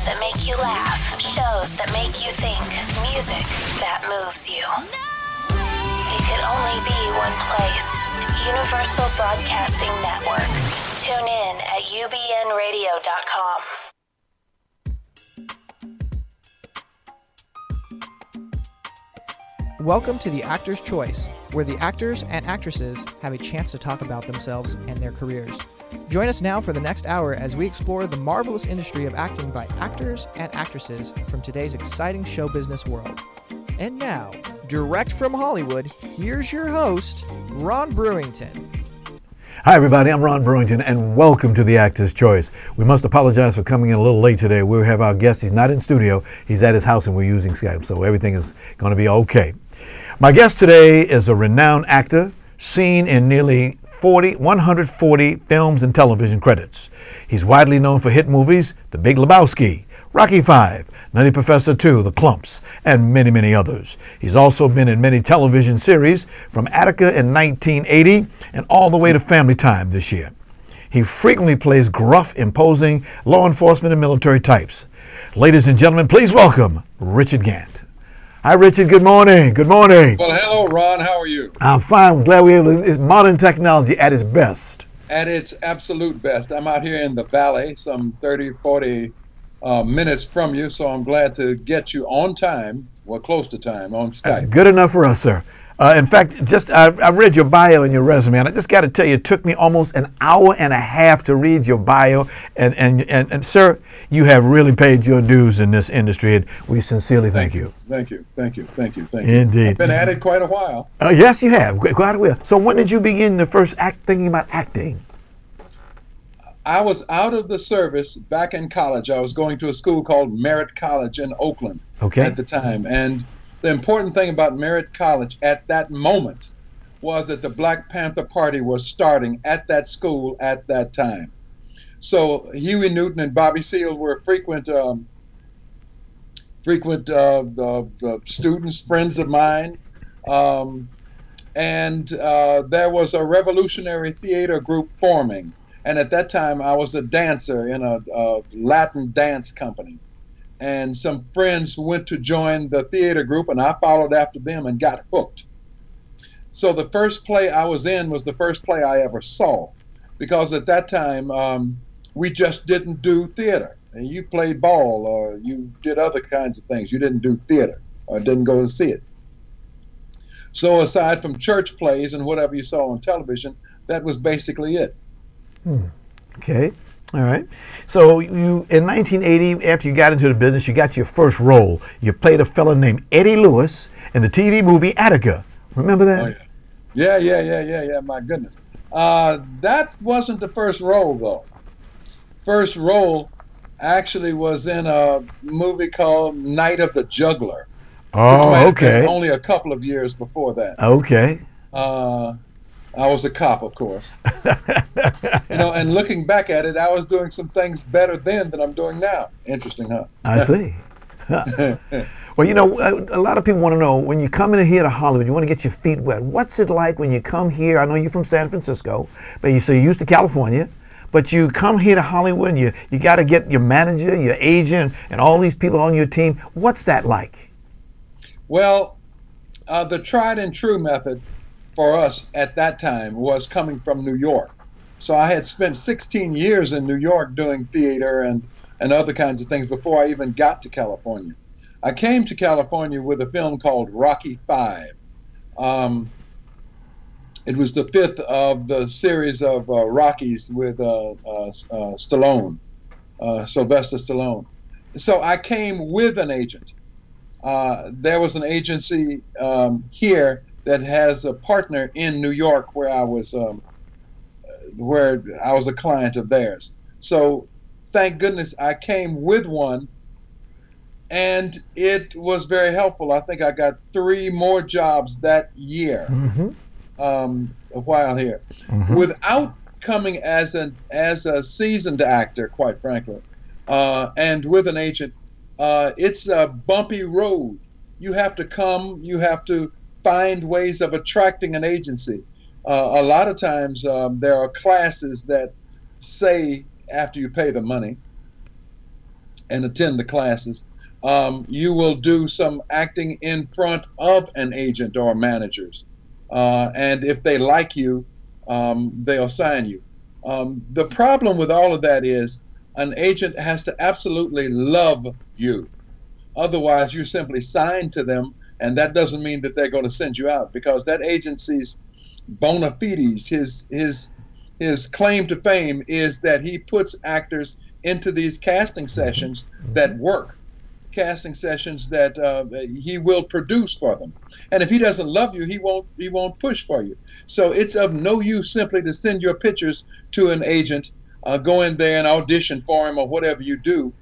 Shows that make you laugh, shows that make you think, music that moves you. It could only be one place. Universal Broadcasting Network. Tune in at ubnradio.com. Welcome to the Actor's Choice, where the actors and actresses have a chance to talk about themselves and their careers. Join us now for the next hour as we explore the marvelous industry of acting by actors and actresses from today's exciting show business world. And now, direct from Hollywood, here's your host, Ron Brewington. Hi, everybody. I'm Ron Brewington, and welcome to the Actor's Choice. We must apologize for coming in a little late today. We have our guest. He's not in studio. He's at his house, and we're using Skype, so everything is going to be okay. My guest today is a renowned actor, seen in nearly 40, 140 films and television credits. He's widely known for hit movies The Big Lebowski, Rocky V, Nutty Professor II, The Klumps, and many, many others. He's also been in many television series, from Attica in 1980 and all the way to Family Time this year. He frequently plays gruff, imposing law enforcement and military types. Ladies and gentlemen, please welcome Richard Gant. Hi, Richard. Good morning. Good morning. Well, hello, Ron. How are you? I'm fine. I'm glad we have. It's modern technology at its best. At its absolute best. I'm out here in the valley, some 30, 40 uh, minutes from you, so I'm glad to get you on time, well, close to time, on Skype. Good enough for us, sir. Uh, in fact, just I, I read your bio and your resume, and I just got to tell you, it took me almost an hour and a half to read your bio. And, and, and, and sir, you have really paid your dues in this industry, and we sincerely thank, you. Thank you, thank you, thank you, thank you. Indeed. I've been at it quite a while. Uh, yes, you have. Quite quite a while. So when did you begin the first act thinking about acting? I was out of the service back in college. I was going to a school called Merritt College in Oakland Okay. at the time. And the important thing about Merritt College at that moment was that the Black Panther Party was starting at that school at that time. So Huey Newton and Bobby Seale were frequent um, frequent uh, students, friends of mine. Um, and uh, there was a revolutionary theater group forming. And at that time, I was a dancer in a, a Latin dance company. And some friends went to join the theater group, and I followed after them and got hooked. So the first play I was in was the first play I ever saw, because at that time um, we just didn't do theater. And you played ball or you did other kinds of things. You didn't do theater or didn't go and see it. So aside from church plays and whatever you saw on television, that was basically it. Hmm. Okay. All right. So you in 1980, after you got into the business, you got your first role. You played a fellow named Eddie Lewis in the TV movie Attica. Remember that? Oh yeah, yeah, yeah, yeah, yeah, yeah. My goodness, uh, that wasn't the first role though. First role actually was in a movie called Night of the Juggler. Oh, okay. Only a couple of years before that. Okay. Uh, I was a cop, of course. You know, and looking back at it, I was doing some things better then than I'm doing now. Interesting, huh? I see. well, you know, a, lot of people want to know when you come in here to Hollywood, you want to get your feet wet. What's it like when you come here? I know you're from San Francisco, but you so you're used to California, but you come here to Hollywood and you you got to get your manager, your agent, and all these people on your team. What's that like? Well, uh, the tried and true method for us at that time was coming from New York. So I had spent 16 years in New York doing theater and, and other kinds of things before I even got to California. I came to California with a film called Rocky Five. Um, it was the fifth of the series of uh, Rockies with uh, uh, uh, Stallone, uh, Sylvester Stallone. So I came with an agent. Uh, there was an agency um, here that has a partner in New York where I was um, where I was a client of theirs. So thank goodness I came with one, and it was very helpful. I think I got three more jobs that year Mm-hmm. um, while here, Mhm. without coming as an as a seasoned actor, quite frankly, uh, and with an agent. Uh, it's a bumpy road. You have to come. You have to find ways of attracting an agency. Uh, a lot of times um, there are classes that say after you pay the money and attend the classes, um, you will do some acting in front of an agent or managers. Uh, and if they like you, um, they'll sign you. Um, the problem with all of that is an agent has to absolutely love you. Otherwise, you're simply signed to them, and that doesn't mean that they're going to send you out because that agency's bona fides, his his his claim to fame is that he puts actors into these casting sessions that work, casting sessions that uh, he will produce for them. And if he doesn't love you, he won't he won't push for you. So it's of no use simply to send your pictures to an agent, uh, go in there and audition for him or whatever you do,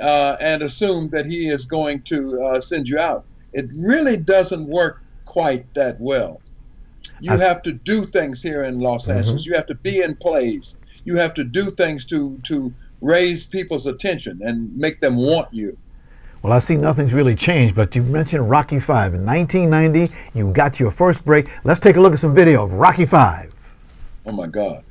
uh, and assume that he is going to uh, send you out. It really doesn't work quite that well. You I- have to do things here in Los mm-hmm. Angeles. You have to be in plays. You have to do things to to raise people's attention and make them want you. Well, I see nothing's really changed, but you mentioned Rocky Five in 1990. You got your first break. Let's take a look at some video of Rocky Five. Oh my God.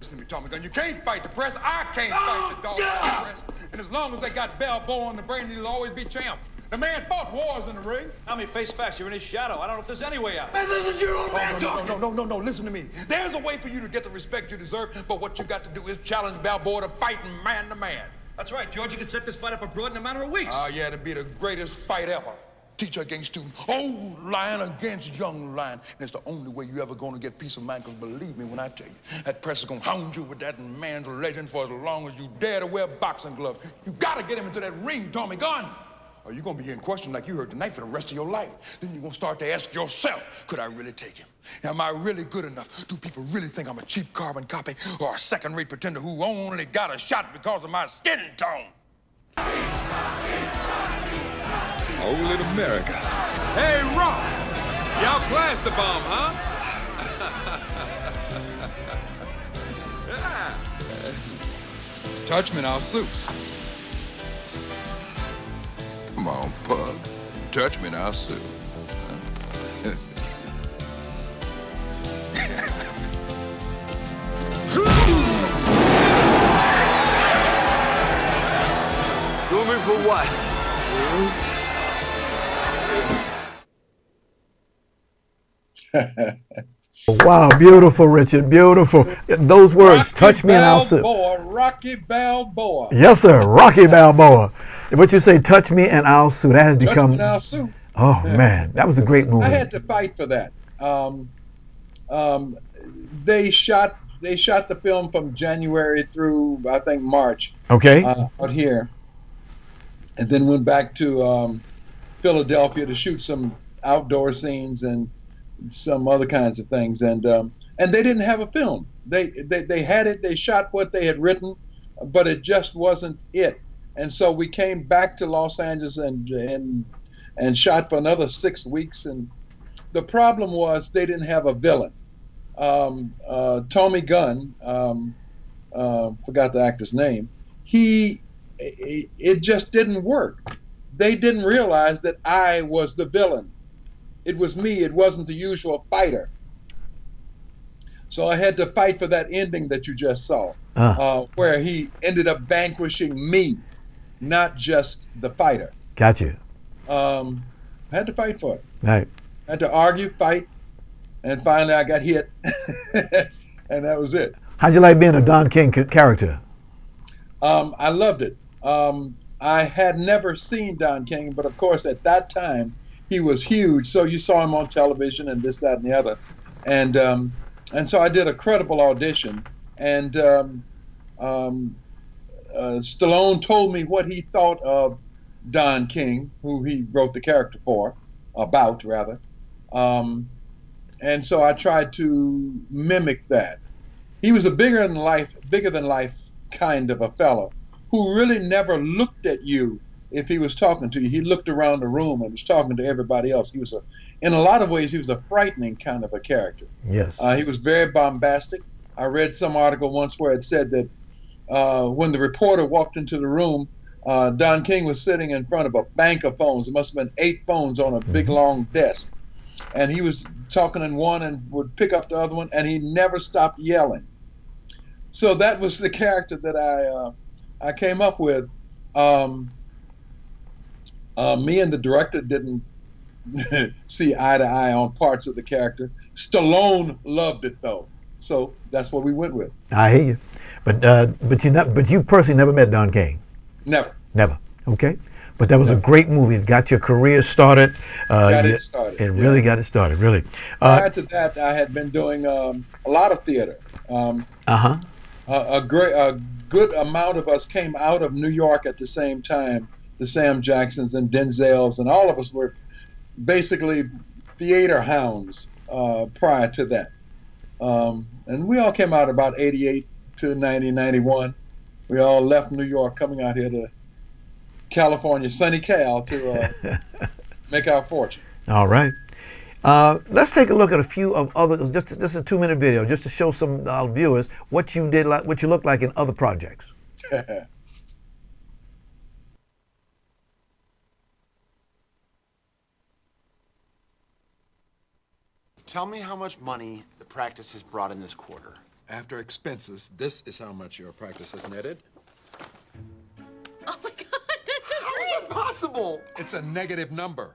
Listen to me, Tommy Gunn. You can't fight the press. I can't fight the oh, dog press. And as long as they got Balboa on the brain, he'll always be champ. The man fought wars in the ring. Tommy, face facts. You're in his shadow. I don't know if there's any way out. Man, this is your old oh, man no, talking. no, no, no, no, no. Listen to me. There's a way for you to get the respect you deserve, but what you got to do is challenge Balboa to fight man to man. That's right, George. You can set this fight up abroad in a matter of weeks. Ah, yeah, it'd be the greatest fight ever. Teacher against student, old lion against young lion. And it's the only way you ever gonna get peace of mind, because believe me when I tell you, that press is gonna hound you with that man's legend for as long as you dare to wear boxing gloves. You gotta get him into that ring, Tommy Gunn. Or you're gonna be hearing questions like you heard tonight for the rest of your life. Then you're gonna start to ask yourself, could I really take him? Am I really good enough? Do people really think I'm a cheap carbon copy or a second-rate pretender who only got a shot because of my skin tone? Old America. Hey, Rock! Y'all class the bomb, huh? Yeah. Touch me and I'll sue. Come on, Pug. Touch me and I'll sue. Sue me for what? Wow, beautiful, Richard, beautiful. Those words, Rocky touch me and I'll sue. Balboa, Rocky Balboa. Yes, sir, Rocky Balboa. What you say, touch me and I'll sue. That has Touch become. me now, Sue. Oh man, that was a great movie. I had to fight for that. Um, um, they shot they shot the film from January through I think March Okay. uh, out here, and then went back to um, Philadelphia to shoot some outdoor scenes and some other kinds of things. And um, and they didn't have a film. They, they they had it. They shot what they had written, but it just wasn't it. And so we came back to Los Angeles and and and shot for another six weeks. And the problem was they didn't have a villain. Um, uh, Tommy Gunn, um, uh, forgot the actor's name. He, it, just didn't work. They didn't realize that I was the villain. It was me. It wasn't the usual fighter. So I had to fight for that ending that you just saw, Ah. uh, where he ended up vanquishing me, not just the fighter. Got you. Um, I had to fight for it. Right. I had to argue, fight, and finally I got hit, and that was it. How'd you like being a Don King character? Um, I loved it. Um, I had never seen Don King, but of course at that time he was huge. So you saw him on television and this, that, and the other, and um, and so I did a credible audition, and um, um, uh, Stallone told me what he thought of Don King, who he wrote the character for, about rather, um, and so I tried to mimic that. He was a bigger than life, bigger than life kind of a fellow who really never looked at you if he was talking to you. He looked around the room and was talking to everybody else. He was a, in a lot of ways, he was a frightening kind of a character. Yes. Uh, he was very bombastic. I read some article once where it said that uh, when the reporter walked into the room, uh, Don King was sitting in front of a bank of phones. There must have been eight phones on a big long desk. And he was talking in one and would pick up the other one, and he never stopped yelling. So that was the character that I uh, I came up with. Um, uh, me and the director didn't see eye to eye on parts of the character. Stallone loved it though, so that's what we went with. I hear you, but uh, but you not, but you personally never met Don King. Never. Never. Okay. But that was a great movie. It got your career started. Uh, Got it started, It really yeah. got it started. Really. Uh Prior to that, I had been doing um, a lot of theater. Um, huh. a, a great, a good amount of us came out of New York at the same time. The Sam Jacksons and Denzels, and all of us were basically theater hounds uh, prior to that. Um, and we all came out about 88 to 90, 91. We all left New York coming out here to California, sunny Cal, to uh, make our fortune. All right. Uh, let's take a look at a few of other, just just a two minute video, just to show some uh, viewers what you did, like what you look like in other projects. Tell me how much money the practice has brought in this quarter. After expenses, this is how much your practice has netted. Oh my god, that's so How is that possible? It's a negative number.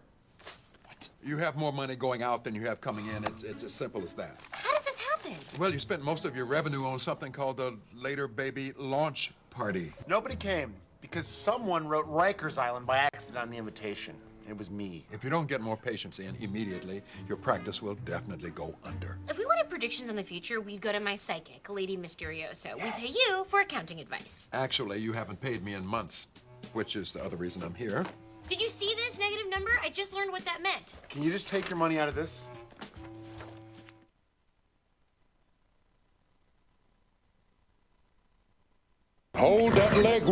What? You have more money going out than you have coming in. It's, it's as simple as that. How did this happen? Well, you spent most of your revenue on something called the Later Baby Launch Party. Nobody came because someone wrote Rikers Island by accident on the invitation. It was me. If you don't get more patients in immediately, your practice will definitely go under. If we wanted predictions on the future, we'd go to my psychic, Lady Mysterioso. We pay you for accounting advice. Actually, you haven't paid me in months, which is the other reason I'm here. Did you see this negative number? I just learned what that meant. Can you just take your money out of this? Hold that leg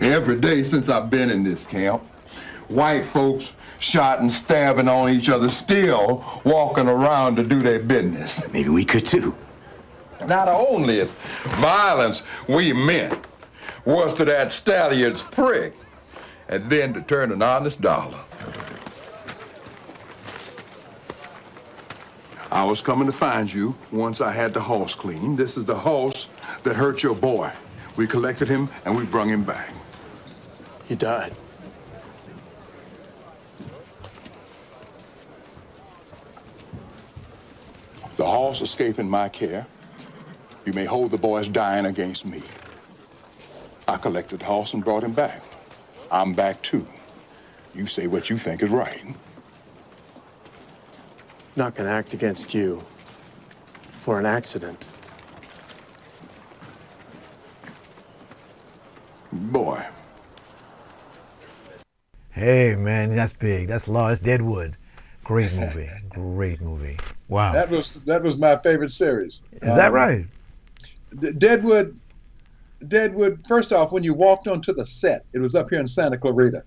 Every day since I've been in this camp, white folks shot and stabbing on each other, still walking around to do their business. Maybe we could too. Not only is violence we meant was to that stallion's prick, and then to turn an honest dollar. I was coming to find you once I had the horse cleaned. This is the horse that hurt your boy. We collected him and we brung him back. He died. The horse escaping my care. You may hold the boy's dying against me. I collected the horse and brought him back. I'm back too. You say what you think is right. Not gonna act against you for an accident. Boy. Hey man, that's big. That's law. That's Deadwood. Great movie. Great movie. Wow. That was that was my favorite series. Is that Um, right? Deadwood, Deadwood. First off, when you walked onto the set, it was up here in Santa Clarita,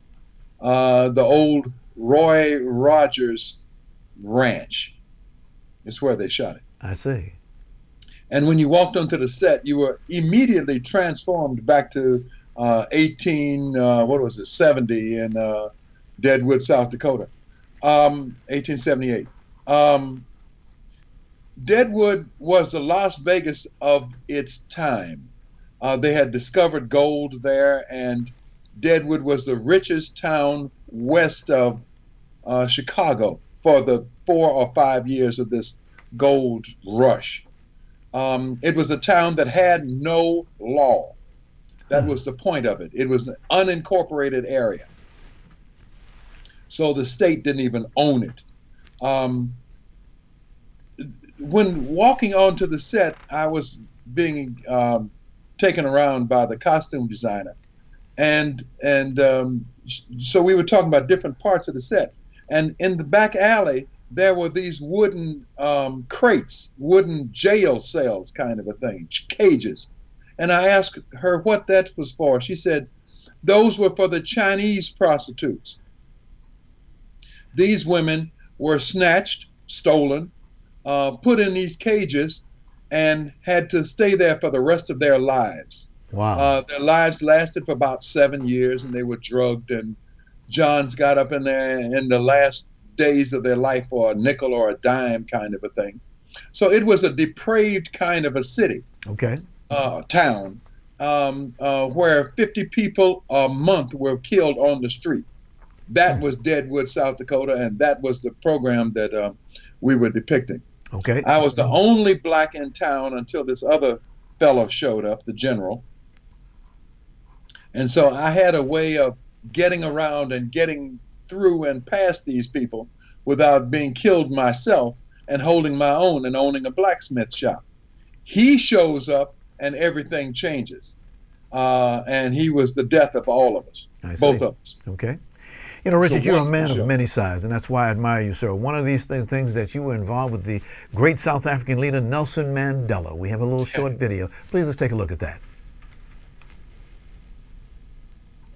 uh, the old Roy Rogers Ranch. It's where they shot it. I see. And when you walked onto the set, you were immediately transformed back to uh, 18, uh, what was it, 70 in uh, Deadwood, South Dakota, um, 1878. Um, Deadwood was the Las Vegas of its time. Uh, they had discovered gold there, and Deadwood was the richest town west of uh, Chicago for the four or five years of this gold rush. Um, it was a town that had no law. That was the point of it. It was an unincorporated area. So the state didn't even own it. Um, when walking onto the set, I was being um, taken around by the costume designer, and and um, so we were talking about different parts of the set. And in the back alley, there were these wooden um, crates, wooden jail cells, kind of a thing, cages. And I asked her what that was for. She said, those were for the Chinese prostitutes. These women were snatched, stolen, uh, put in these cages, and had to stay there for the rest of their lives. Wow. Uh, their lives lasted for about seven years, and they were drugged. And Johns got up in there in the last days of their life for a nickel or a dime kind of a thing. So it was a depraved kind of a city. Okay. Uh, town um, uh, where 50 people a month were killed on the street. That was Deadwood, South Dakota, and that was the program that uh, we were depicting. Okay. I was the only black in town until this other fellow showed up, the general. And so I had a way of getting around and getting through and past these people without being killed myself and holding my own and owning a blacksmith shop. He shows up and everything changes. Uh, and he was the death of all of us, both of us. Okay. You know, Richard, So you're a man of many sides, and that's why I admire you, sir. One of these things, things that you were involved with the great South African leader Nelson Mandela. We have a little short video. Please let's take a look at that.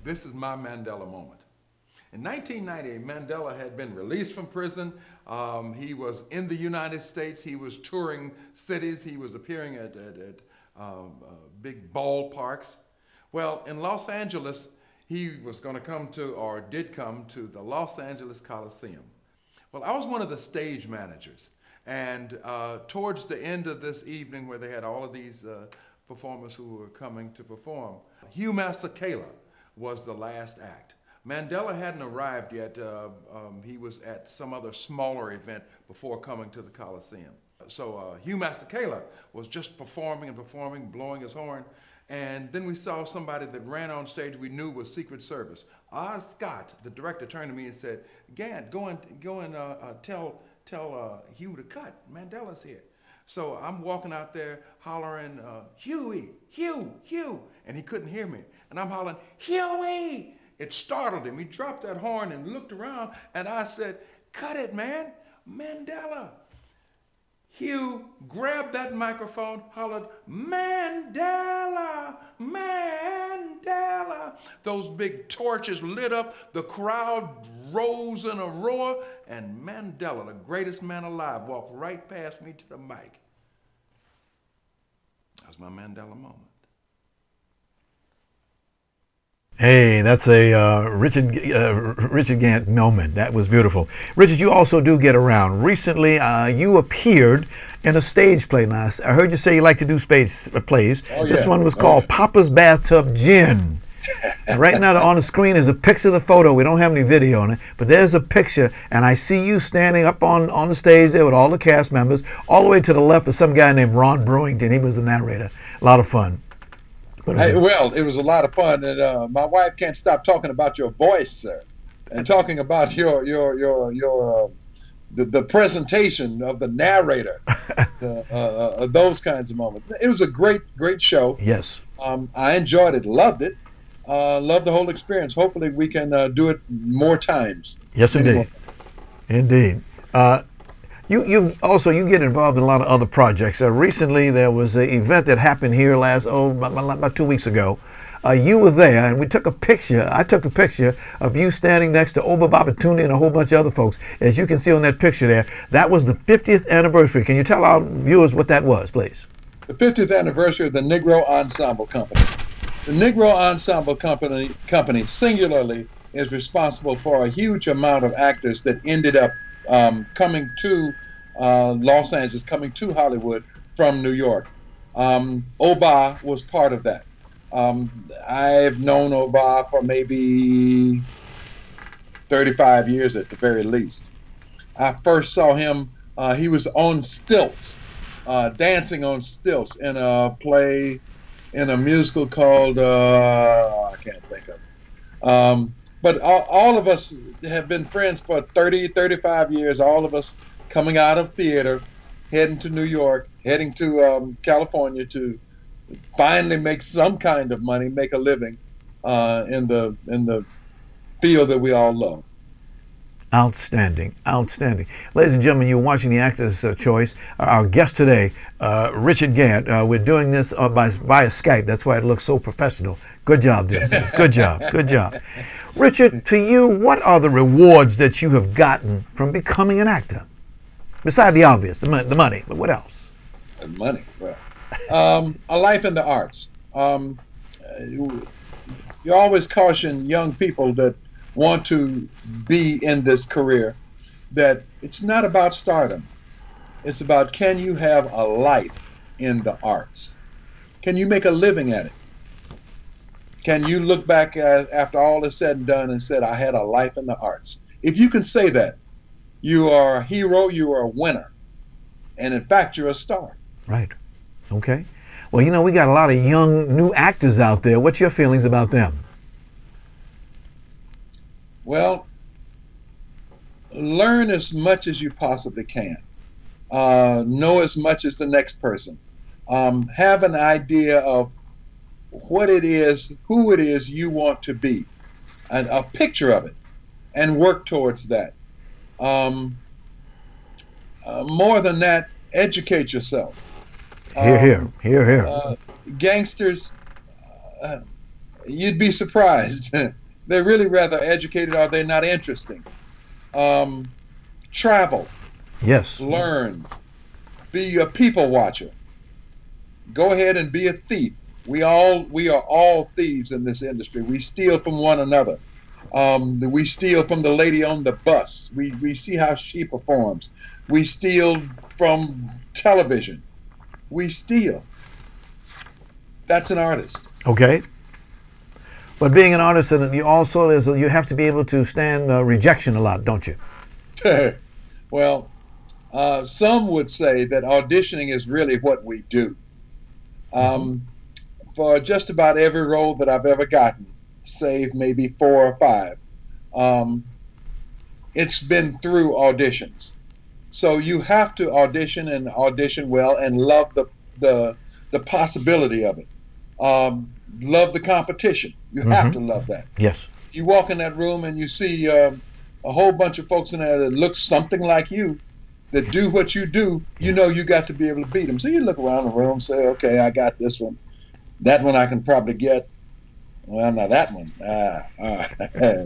This is my Mandela moment. In 1990, Mandela had been released from prison. Um, he was in the United States. He was touring cities. He was appearing at, at, at uh, big ballparks. Well, in Los Angeles, he was going to come to, or did come to, the Los Angeles Coliseum. Well, I was one of the stage managers. And uh, towards the end of this evening, where they had all of these uh, performers who were coming to perform, Hugh Masekela was the last act. Mandela hadn't arrived yet. Uh, um, he was at some other smaller event before coming to the Coliseum. So uh, Hugh Masekela was just performing and performing, blowing his horn. And then we saw somebody that ran on stage we knew was Secret Service. Oz Scott, the director, turned to me and said, Gant, go and, go and uh, uh, tell, tell uh, Hugh to cut. Mandela's here. So I'm walking out there hollering, uh, Huey, Hugh, Hugh. And he couldn't hear me. And I'm hollering, Huey! It startled him. He dropped that horn and looked around, and I said, Cut it, man. Mandela. Hugh grabbed that microphone, hollered, Mandela, Mandela. Those big torches lit up, the crowd rose in a roar, and Mandela, the greatest man alive, walked right past me to the mic. That was my Mandela moment. Hey, that's a uh, Richard uh, Richard Gant moment. That was beautiful. Richard, you also do get around. Recently, uh, you appeared in a stage play. Now, I heard you say you like to do space uh, plays. Oh, This yeah. one was Oh, called yeah. Papa's Bathtub Gin. right now on the screen is a picture of the photo. We don't have any video on it, but there's a picture, and I see you standing up on, on the stage there with all the cast members. All the way to the left is some guy named Ron Brewington. He was the narrator. A lot of fun. Hey, well, it was a lot of fun, and uh, my wife can't stop talking about your voice, sir, and talking about your your your your uh, the, the presentation of the narrator, the, uh, uh, those kinds of moments. It was a great great show. yes. Um, I enjoyed it, loved it, uh, loved the whole experience. Hopefully, we can uh, do it more times. Yes, indeed. Indeed. You, you also you get involved in a lot of other projects. Uh, recently, there was an event that happened here last oh about, about two weeks ago. Uh, you were there, and we took a picture. I took a picture of you standing next to Obba Babatundé and a whole bunch of other folks. As you can see on that picture there, that was the 50th anniversary. Can you tell our viewers what that was, please? the 50th anniversary of the Negro Ensemble Company. The Negro Ensemble Company, company singularly is responsible for a huge amount of actors that ended up um, coming to uh, Los Angeles, coming to Hollywood from New York. Um, Obba was part of that. Um, I've known Obba for maybe 35 years at the very least. I first saw him, uh, he was on stilts uh, dancing on stilts in a play, in a musical called uh, I can't think of. it. Um, but all, all of us have been friends for 30, 35 years. All of us coming out of theater, heading to New York, heading to um, California to finally make some kind of money, make a living uh, in the in the field that we all love. Outstanding, outstanding. Ladies and gentlemen, you're watching the Actor's uh, Choice. Our guest today, uh, Richard Gant. Uh, we're doing this uh, by via Skype. That's why it looks so professional. Good job, dear. Good job. Good job. Richard, to you, what are the rewards that you have gotten from becoming an actor? Beside the obvious, the, the money, but what else? Money. Well, um, a life in the arts. Um, you always caution young people that want to be in this career that it's not about stardom. It's about can you have a life in the arts? Can you make a living at it? Can you look back at, after all is said and done and said, I had a life in the arts? If you can say that, you are a hero, you are a winner. And in fact, you're a star. Right. Okay. Well, you know, we got a lot of young new actors out there. What's your feelings about them? Well, learn as much as you possibly can. Uh, know as much as the next person. Um, have an idea of what it is, who it is you want to be, and a picture of it, and work towards that. Um, uh, more than that, educate yourself. Here, here, here, here. Uh, gangsters, uh, you'd be surprised. they're really rather educated or they're not interesting. Um, travel. Yes. Learn. Be a people watcher. Go ahead and be a thief. We all we are all thieves in this industry. We steal from one another. Um, we steal from the lady on the bus. We we see how she performs. We steal from television. We steal. That's an artist. Okay. But being an artist, and you also is you have to be able to stand uh, rejection a lot, don't you? well, uh, some would say that auditioning is really what we do. Um, for just about every role that I've ever gotten, save maybe four or five, um, it's been through auditions. So you have to audition and audition well and love the the, the possibility of it. Um, love the competition. You mm-hmm. have to love that. Yes. You walk in that room and you see um, a whole bunch of folks in there that look something like you, that do what you do. You know you got to be able to beat them. So you look around the room, say, okay, I got this one. That one I can probably get. Well, now that one, ah, ah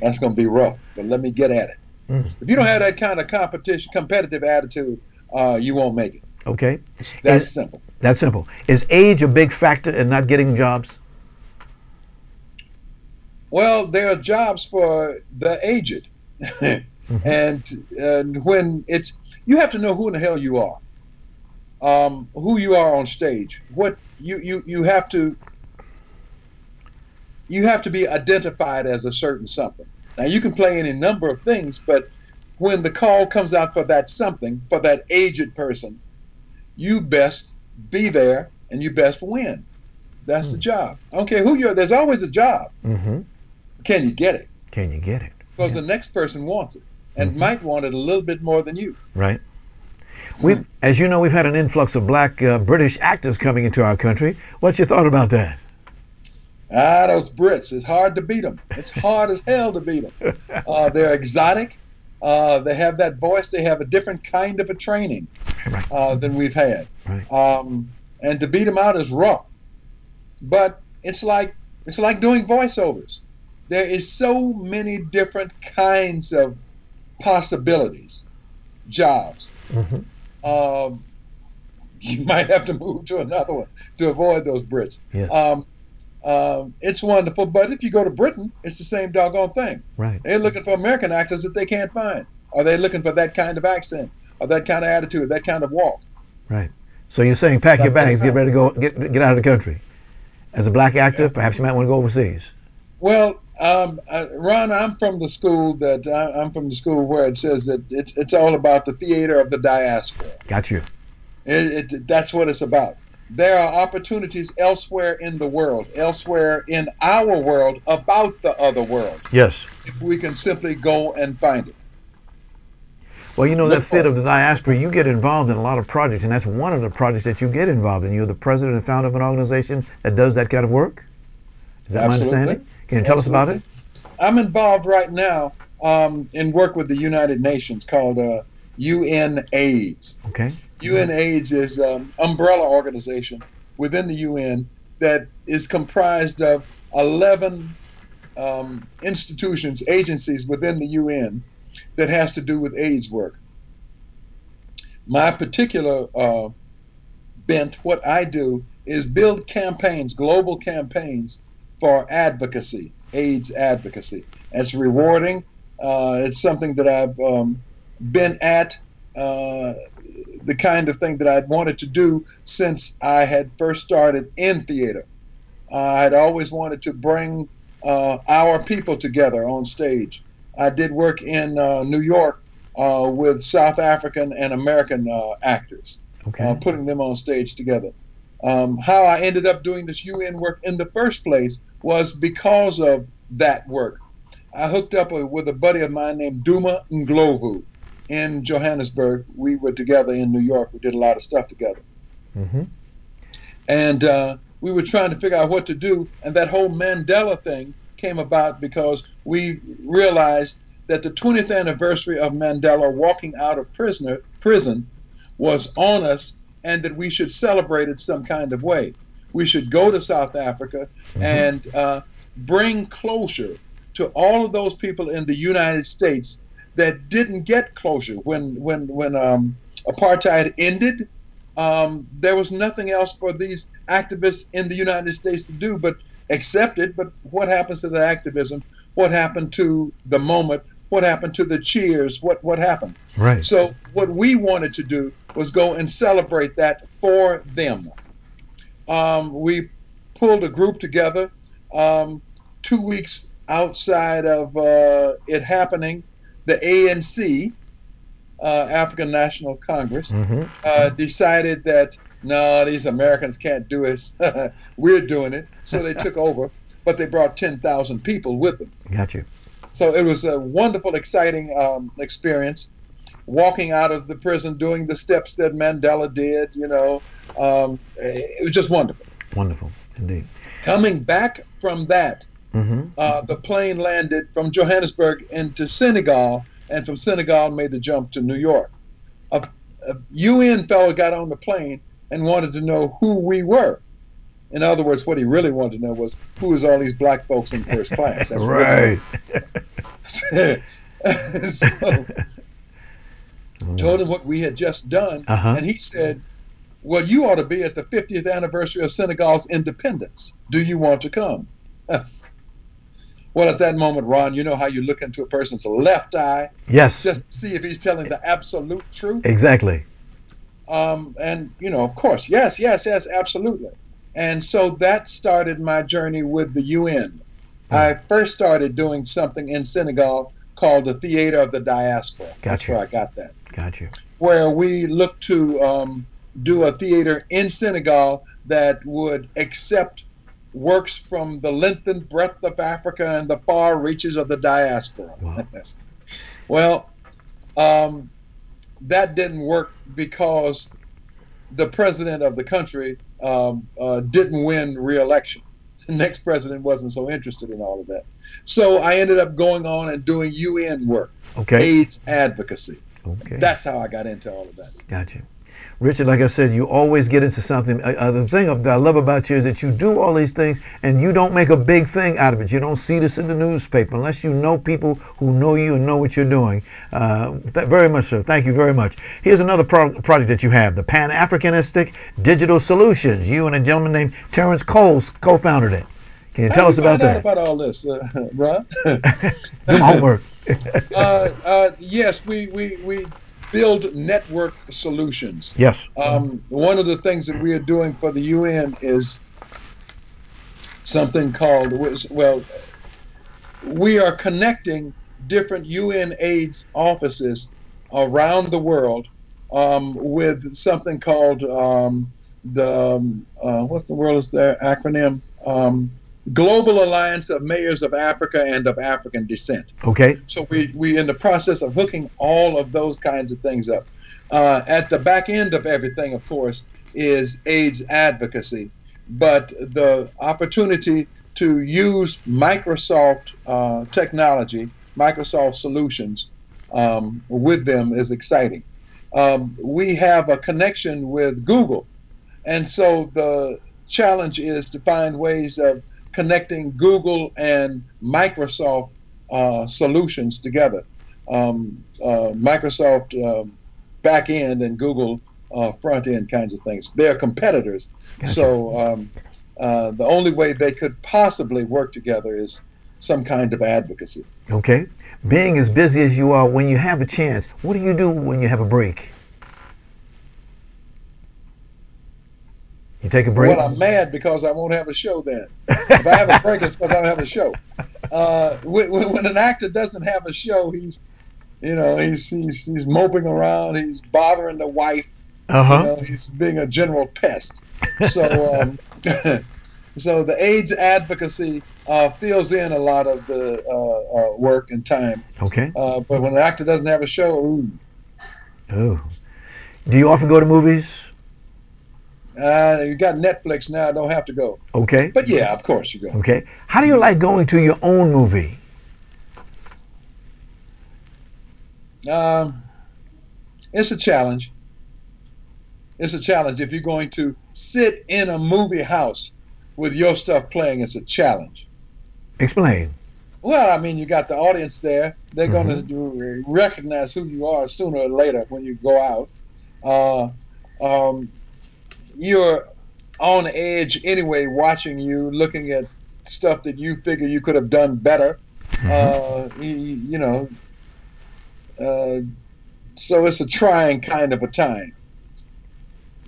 that's going to be rough. But let me get at it. Mm. If you don't have that kind of competition, competitive attitude, uh, you won't make it. Okay. That's Is, simple. That's simple. Is age a big factor in not getting jobs? Well, there are jobs for the aged, mm-hmm. and and when it's you have to know who in the hell you are, um, who you are on stage. What you you you have to you have to be identified as a certain something. Now you can play any number of things, but when the call comes out for that something for that aged person, you best be there and you best win. That's mm. the job. I don't care who you are. There's always a job. Mm-hmm. Can you get it? Can you get it? Because yeah. the next person wants it and mm-hmm. might want it a little bit more than you. Right. We, as you know, we've had an influx of black uh, British actors coming into our country. What's your thought about that? Ah, those Brits. It's hard to beat them. It's hard as hell to beat them. Uh, they're exotic. Uh, they have that voice. They have a different kind of a training uh, than we've had. Right. Um, and to beat them out is rough. But it's like it's like doing voiceovers there is so many different kinds of possibilities, jobs. Mm-hmm. Um, you might have to move to another one to avoid those Brits. Yeah. Um, um, it's wonderful, but if you go to Britain, it's the same doggone thing. Right. They're looking for American actors that they can't find. Are they looking for that kind of accent, or that kind of attitude, that kind of walk? Right. So you're saying pack your bags, get ready to go, get get out of the country. As a black actor, perhaps you might want to go overseas. Well, um, uh, Ron, I'm from the school that uh, I'm from the school where it says that it's it's all about the theater of the diaspora. Got you. It, it, that's what it's about. There are opportunities elsewhere in the world, elsewhere in our world, about the other world. Yes. If we can simply go and find it. Well, you know, that fit of the diaspora, you get involved in a lot of projects, and that's one of the projects that you get involved in. You're the president and founder of an organization that does that kind of work. Is that Absolutely. my understanding? Can you tell Absolutely. us about it? I'm involved right now um, in work with the United Nations called uh, UN AIDS. Okay. UN AIDS is an umbrella organization within the UN that is comprised of 11 um, institutions, agencies within the UN that has to do with AIDS work. My particular uh, bent, what I do, is build campaigns, global campaigns for advocacy, AIDS advocacy. It's rewarding. Uh, it's something that I've um, been at, uh, the kind of thing that I'd wanted to do since I had first started in theater. Uh, I'd always wanted to bring uh, our people together on stage. I did work in uh, New York uh, with South African and American uh, actors, Okay. putting them on stage together. Um, how I ended up doing this UN work in the first place was because of that work. I hooked up with a buddy of mine named Duma Ndlovu in Johannesburg. We were together in New York. We did a lot of stuff together Mm-hmm. and uh, we were trying to figure out what to do. And that whole Mandela thing came about because we realized that the 20th anniversary of Mandela walking out of prisoner prison was on us, and that we should celebrate it some kind of way. We should go to South Africa and uh, bring closure to all of those people in the United States that didn't get closure when when when um, apartheid ended um, there was nothing else for these activists in the United States to do but accept it. But what happens to the activism? What happened to the moment? What happened to the cheers? What what happened? Right. So what we wanted to do was go and celebrate that for them. Um, we pulled a group together um, two weeks outside of uh, it happening. The ANC, uh, African National Congress, Mm-hmm. uh, decided that no, these Americans can't do it. We're doing it. So they took over, but they brought 10,000 people with them. Got you. So it was a wonderful, exciting um, experience. Walking out of the prison, doing the steps that Mandela did, you know, um, it was just wonderful. Wonderful, indeed. Coming back from that, Mm-hmm. uh, the plane landed from Johannesburg into Senegal, and from Senegal made the jump to New York. A, a UN fellow got on the plane and wanted to know who we were. In other words, what he really wanted to know was who is all these black folks in first class. That's right. so, told him what we had just done, Uh-huh. and he said, "Well, you ought to be at the 50th anniversary of Senegal's independence. Do you want to come?" well, at that moment, Ron, you know how you look into a person's left eye, Yes. just to see if he's telling the absolute truth. Exactly. Um, and you know, of course, yes, yes, yes, absolutely. And so that started my journey with the UN. I first started doing something in Senegal called the Theater of the Diaspora. That's Gotcha. where I got that. Got you. Where we look to um, do a theater in Senegal that would accept works from the length and breadth of Africa and the far reaches of the diaspora. well, um, that didn't work because the president of the country um, uh, didn't win re-election. The next president wasn't so interested in all of that. So I ended up going on and doing UN work, Okay. AIDS advocacy. Okay. That's how I got into all of that. Got you. Richard, like I said, you always get into something. Uh, uh, the thing that I love about you is that you do all these things and you don't make a big thing out of it. You don't see this in the newspaper unless you know people who know you and know what you're doing. Uh, th- very much so. Thank you very much. Here's another pro- project that you have the Pan Africanistic Digital Solutions. You and a gentleman named Terrence Coles co founded it. Can you tell us about that? about all this, uh, Ron? Do my homework. uh, uh, yes, we, we, we build network solutions. Yes. Um, one of the things that we are doing for the UN is something called, well, we are connecting different UN AIDS offices around the world um, with something called um, the, um, uh, what the world is their acronym? Um, Global Alliance of Mayors of Africa and of African Descent. Okay. So we we in the process of hooking all of those kinds of things up. Uh, at the back end of everything, of course, is AIDS advocacy, but the opportunity to use Microsoft uh, technology, Microsoft solutions um, with them is exciting. Um, we have a connection with Google, and so the challenge is to find ways of connecting Google and Microsoft uh, solutions together. Um, uh, Microsoft uh, back end and Google uh, front end kinds of things. They're competitors. Gotcha. So um, uh, the only way they could possibly work together is some kind of advocacy. Okay. Being as busy as you are, when you have a chance, what do you do when you have a break? You take a break? Well, I'm mad because I won't have a show then. if I have a break, it's because I don't have a show. Uh, when, when, an actor doesn't have a show, he's, you know, he's he's, he's moping around, he's bothering the wife. Uh-huh. You know, he's being a general pest. So, um, so the AIDS advocacy uh, fills in a lot of the uh, uh work and time. Okay. Uh, but when an actor doesn't have a show, ooh. Oh. Do you often go to movies? Uh, you got Netflix now. Don't have to go. Okay. But yeah, of course you go. Okay. How do you like going to your own movie? Um, it's a challenge. It's a challenge. If you're going to sit in a movie house with your stuff playing, it's a challenge. Explain. Well, I mean, you got the audience there. They're mm-hmm. going to recognize who you are sooner or later when you go out. Uh, um, you're on edge anyway, watching you, looking at stuff that you figure you could have done better. Mm-hmm. Uh, you, you, know, uh, so it's a trying kind of a time.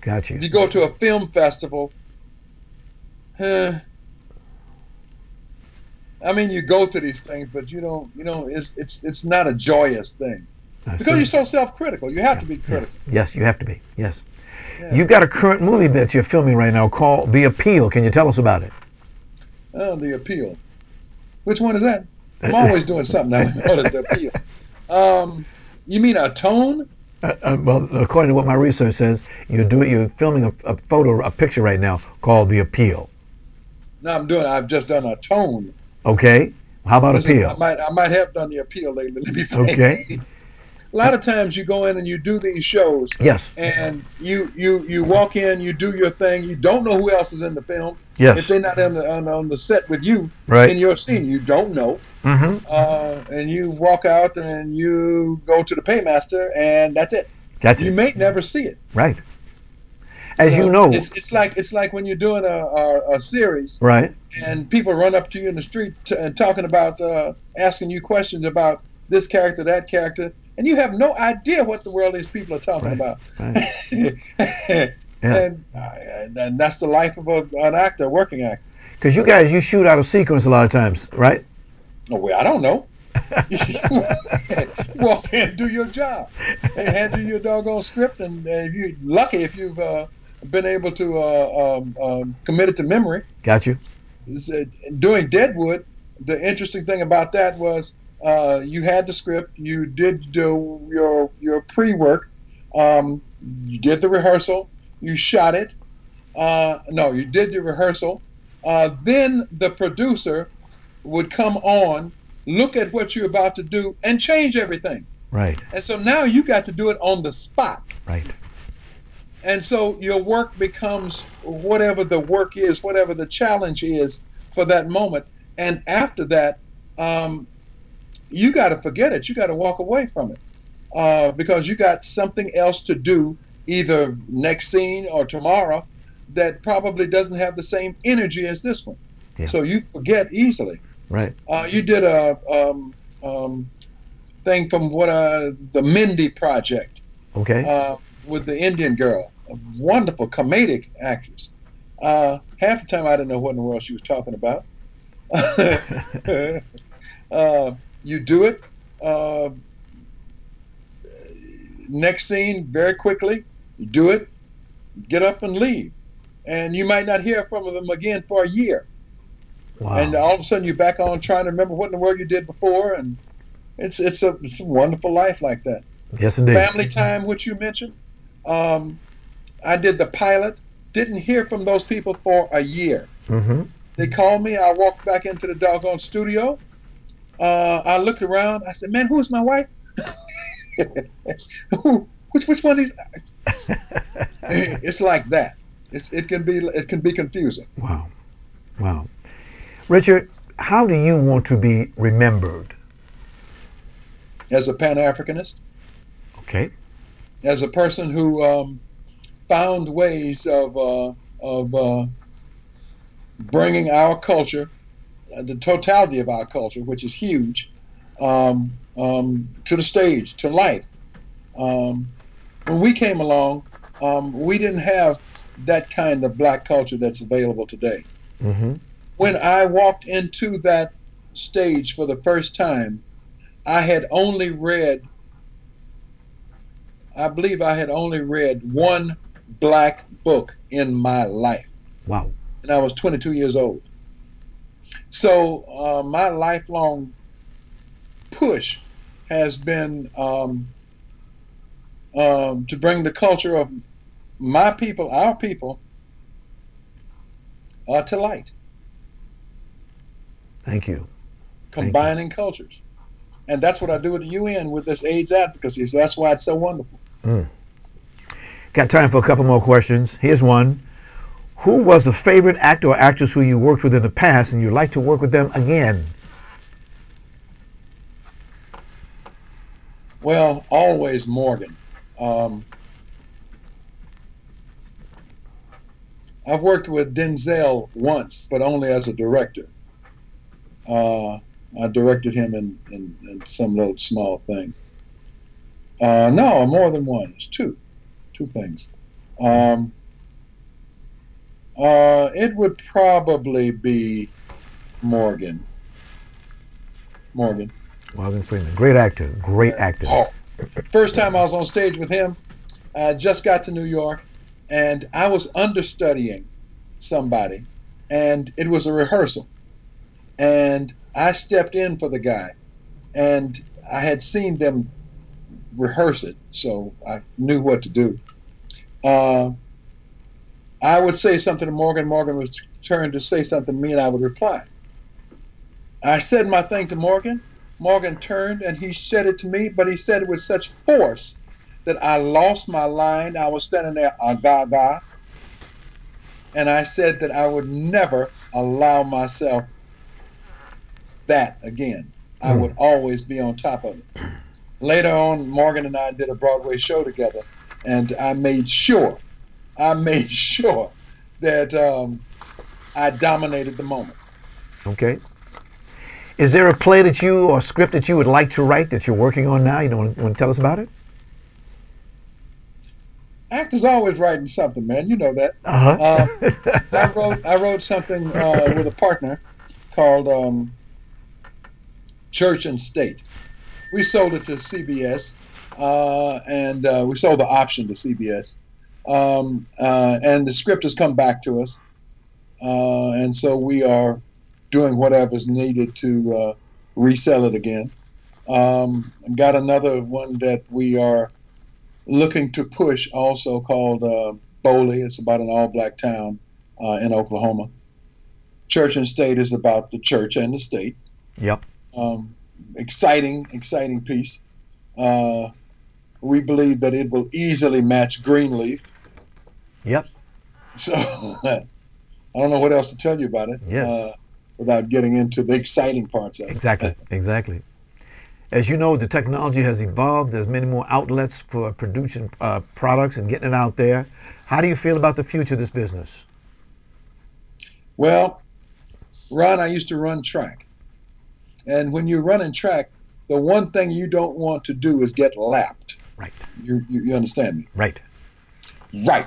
Gotcha. If you go to a film festival, uh, I mean, you go to these things, but you don't, you know, it's it's it's not a joyous thing because you're so self-critical. You have yeah. to be critical. Yes. yes, you have to be. Yes. You've got a current movie that you're filming right now called The Appeal. Can you tell us about it? Oh, The Appeal. Which one is that? I'm always doing something now. The Appeal. Um, you mean a tone? Uh, uh, well, according to what my research says, you're doing you're filming a, a, photo, a picture right now called The Appeal. No, I'm doing. I've just done a tone. Okay. How about Listen, appeal? I might I might have done the appeal lately. Let me think. Okay. a lot of times you go in and you do these shows. Yes. And you you you walk in, you do your thing. You don't know who else is in the film. Yes. If they're not on the on, on the set with you right. in your scene, you don't know. Mm-hmm. Uh, and you walk out and you go to the paymaster, and that's it. That's you it. may never see it. Right. As you know, it's, it's like it's like when you're doing a, a, a series, right? And people run up to you in the street t- and talking about, uh, asking you questions about this character, that character, and you have no idea what the world these people are talking right. about. Right. yeah. and, uh, and that's the life of a, an actor, a working actor. Because you guys, you shoot out of sequence a lot of times, right? Oh, well, I don't know. walk in, do your job, and handle your doggone script. And if you're lucky, if you've uh, been able to uh, um, um, commit it to memory. Got you. Uh, doing Deadwood, the interesting thing about that was uh, you had the script, you did do your your pre work, um, you did the rehearsal, you shot it. Uh, no, you did the rehearsal. Uh, then the producer would come on, look at what you're about to do, and change everything. Right. And so now you got to do it on the spot. Right. And so your work becomes whatever the work is, whatever the challenge is for that moment. And after that, um, you got to forget it. You got to walk away from it uh, because you got something else to do, either next scene or tomorrow, that probably doesn't have the same energy as this one. Yeah. So you forget easily. Right. Uh, you did a um, um, thing from what uh, the Mindy Project. Okay. Uh, with the Indian girl, a wonderful comedic actress. Uh, half the time I didn't know what in the world she was talking about. you do it. Uh, next scene, very quickly, you do it, get up and leave. And you might not hear from them again for a year. Wow. And all of a sudden you're back on trying to remember what in the world you did before, and it's it's a it's a wonderful life like that. Yes, indeed. Family time, which you mentioned. Um, I did the pilot. Didn't hear from those people for a year. Mm-hmm. They called me. I walked back into the doggone studio. Uh, I looked around. I said, "Man, who's my wife? Who? Which which one is?" it's like that. It's, it can be it can be confusing. Wow, wow. Richard, how do you want to be remembered? As a Pan Africanist. Okay. As a person who um, found ways of uh, of uh, bringing our culture, the totality of our culture, which is huge, um, um, to the stage, to life. Um, when we came along, um, we didn't have that kind of black culture that's available today. Mm-hmm. When I walked into that stage for the first time, I had only read, I believe I had only read one black book in my life. Wow. And I was 22 years old. So uh, my lifelong push has been um, um, to bring the culture of my people, our people, uh, to light. Thank you. Combining Thank you. cultures. And that's what I do with the UN with this AIDS advocacy. So that's why it's so wonderful. Mm. Got time for a couple more questions. Here's one. Who was a favorite actor or actress who you worked with in the past and you'd like to work with them again? Well, always Morgan. Um, I've worked with Denzel once, but only as a director. Uh, I directed him in, in, in, some little small thing. Uh, no, more than one. It's two, two things. Um, uh, it would probably be Morgan. Morgan. Morgan Freeman, great actor, great actor. Oh, first time I was on stage with him, I just got to New York, and I was understudying somebody, and it was a rehearsal, and I stepped in for the guy, and I had seen them rehearse it, so I knew what to do. Uh, I would say something to Morgan. Morgan would turn to say something to me, and I would reply. I said my thing to Morgan. Morgan turned and he said it to me, but he said it with such force that I lost my line. I was standing there, ah, ga and I said that I would never allow myself that again. I mm. would always be on top of it. Later on, Morgan and I did a Broadway show together, and I made sure, I made sure that um, I dominated the moment. Okay. Is there a play that you or script that you would like to write that you're working on now? You don't want, want to tell us about it? Actors always writing something, man. You know that. Uh-huh. uh, I wrote I wrote something uh, with a partner called um, Church and State. We sold it to CBS, uh, and uh, we sold the option to CBS. Um, uh, and the script has come back to us, uh, and so we are doing whatever's needed to uh, resell it again. Um, got another one that we are looking to push, also called uh, Boley. It's about an all-black town uh, in Oklahoma. Church and State is about the church and the state. Yep. Um, exciting, exciting piece. Uh, we believe that it will easily match Greenleaf. Yep. So I don't know what else to tell you about it. Yes. Uh, without getting into the exciting parts of it. Exactly, exactly. As you know, the technology has evolved. There's many more outlets for producing uh, products and getting it out there. How do you feel about the future of this business? Well, Ron, I used to run track. And when you're running track, the one thing you don't want to do is get lapped. Right. You, you, you understand me? Right. Right.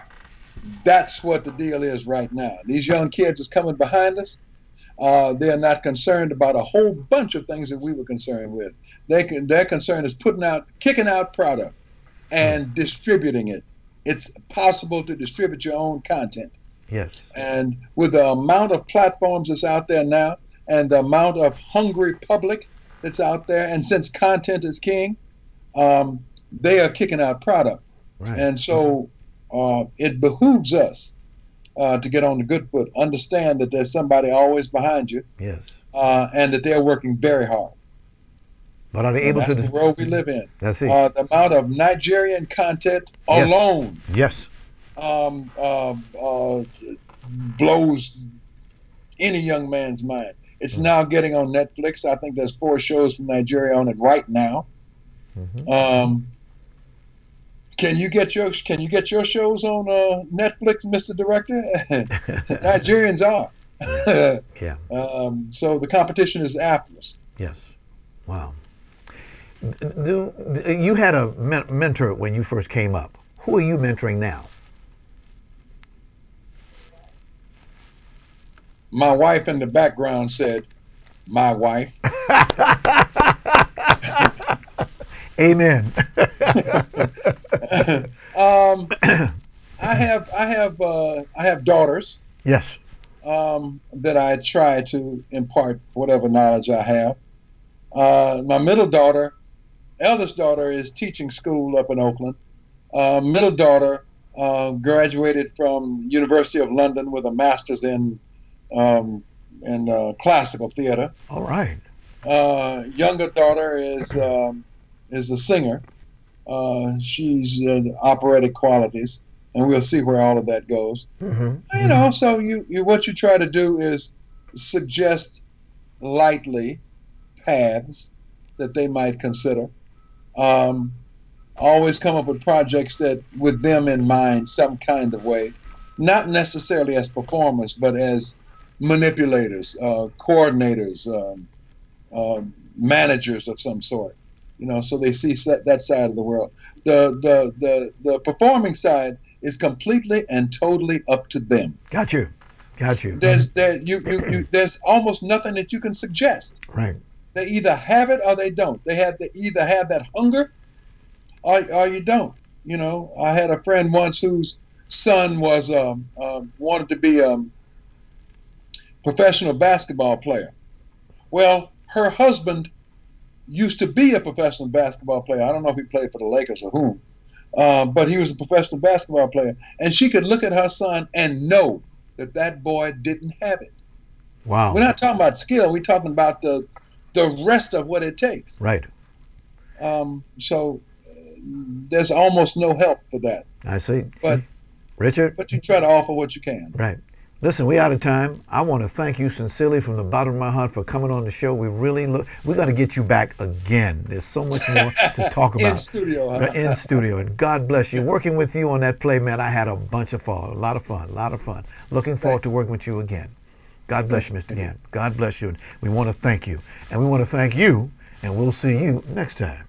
That's what the deal is right now. These young kids is coming behind us uh, they're not concerned about a whole bunch of things that we were concerned with. They can, their concern is putting out, kicking out product and mm. distributing it. It's possible to distribute your own content. Yes. And with the amount of platforms that's out there now, and the amount of hungry public that's out there, and since content is king, um, they are kicking out product. Right. And so uh, it behooves us uh, to get on the good foot, understand that there's somebody always behind you, Yes. uh, and that they're working very hard. But are they able that's to? the world we live in. That's it. Uh, the amount of Nigerian content Yes. alone yes. um, uh, uh, blows any young man's mind. It's Mm. now getting on Netflix. I think there's four shows from Nigeria on it right now. Mm-hmm. Um, can you get your Can you get your shows on uh, Netflix, Mr. Director? Nigerians are. Yeah. Um, so the competition is after us. Yes. Wow. Do, you had a men- mentor when you first came up. Who are you mentoring now? My wife in the background said, "My wife." Amen. um, I have I have uh, I have daughters yes. um, that I try to impart whatever knowledge I have. Uh, my middle daughter, eldest daughter, is teaching school up in Oakland. Uh, middle daughter uh, graduated from University of London with a master's in um, in uh, classical theater. All right. Uh, younger daughter is um, is a singer. Uh, she's uh, operatic qualities, and we'll see where all of that goes. Mm-hmm. You know, so you, you what you try to do is suggest lightly paths that they might consider. Um, always come up with projects that, with them in mind, some kind of way, not necessarily as performers, but as manipulators, uh, coordinators, um, uh, managers of some sort. You know, so they see sa- that side of the world. The the the the performing side is completely and totally up to them. Got you. Got you. There's there you, you, you there's almost nothing that you can suggest. Right. They either have it or they don't. They have to either have that hunger or, or you don't. You know, I had a friend once whose son was um, um, wanted to be a professional basketball player. Well, her husband used to be a professional basketball player. I don't know if he played for the Lakers or whom, uh, but he was a professional basketball player, and she could look at her son and know that that boy didn't have it. Wow. We're not talking about skill. We're talking about the the rest of what it takes. Right. Um, so uh, there's almost no help for that. I see. But Richard. but you try to offer what you can. Right. Listen, we out of time. I want to thank you sincerely from the bottom of my heart for coming on the show. We really look. We got to get you back again. There's so much more to talk about In studio, huh? In studio, and God bless you. Working with you on that play, man, I had a bunch of fun. A lot of fun. A lot of fun. Looking forward to working with you again. God bless you, Mr. Gant. God bless you. And we want to thank you, and we want to thank you, and we'll see you next time.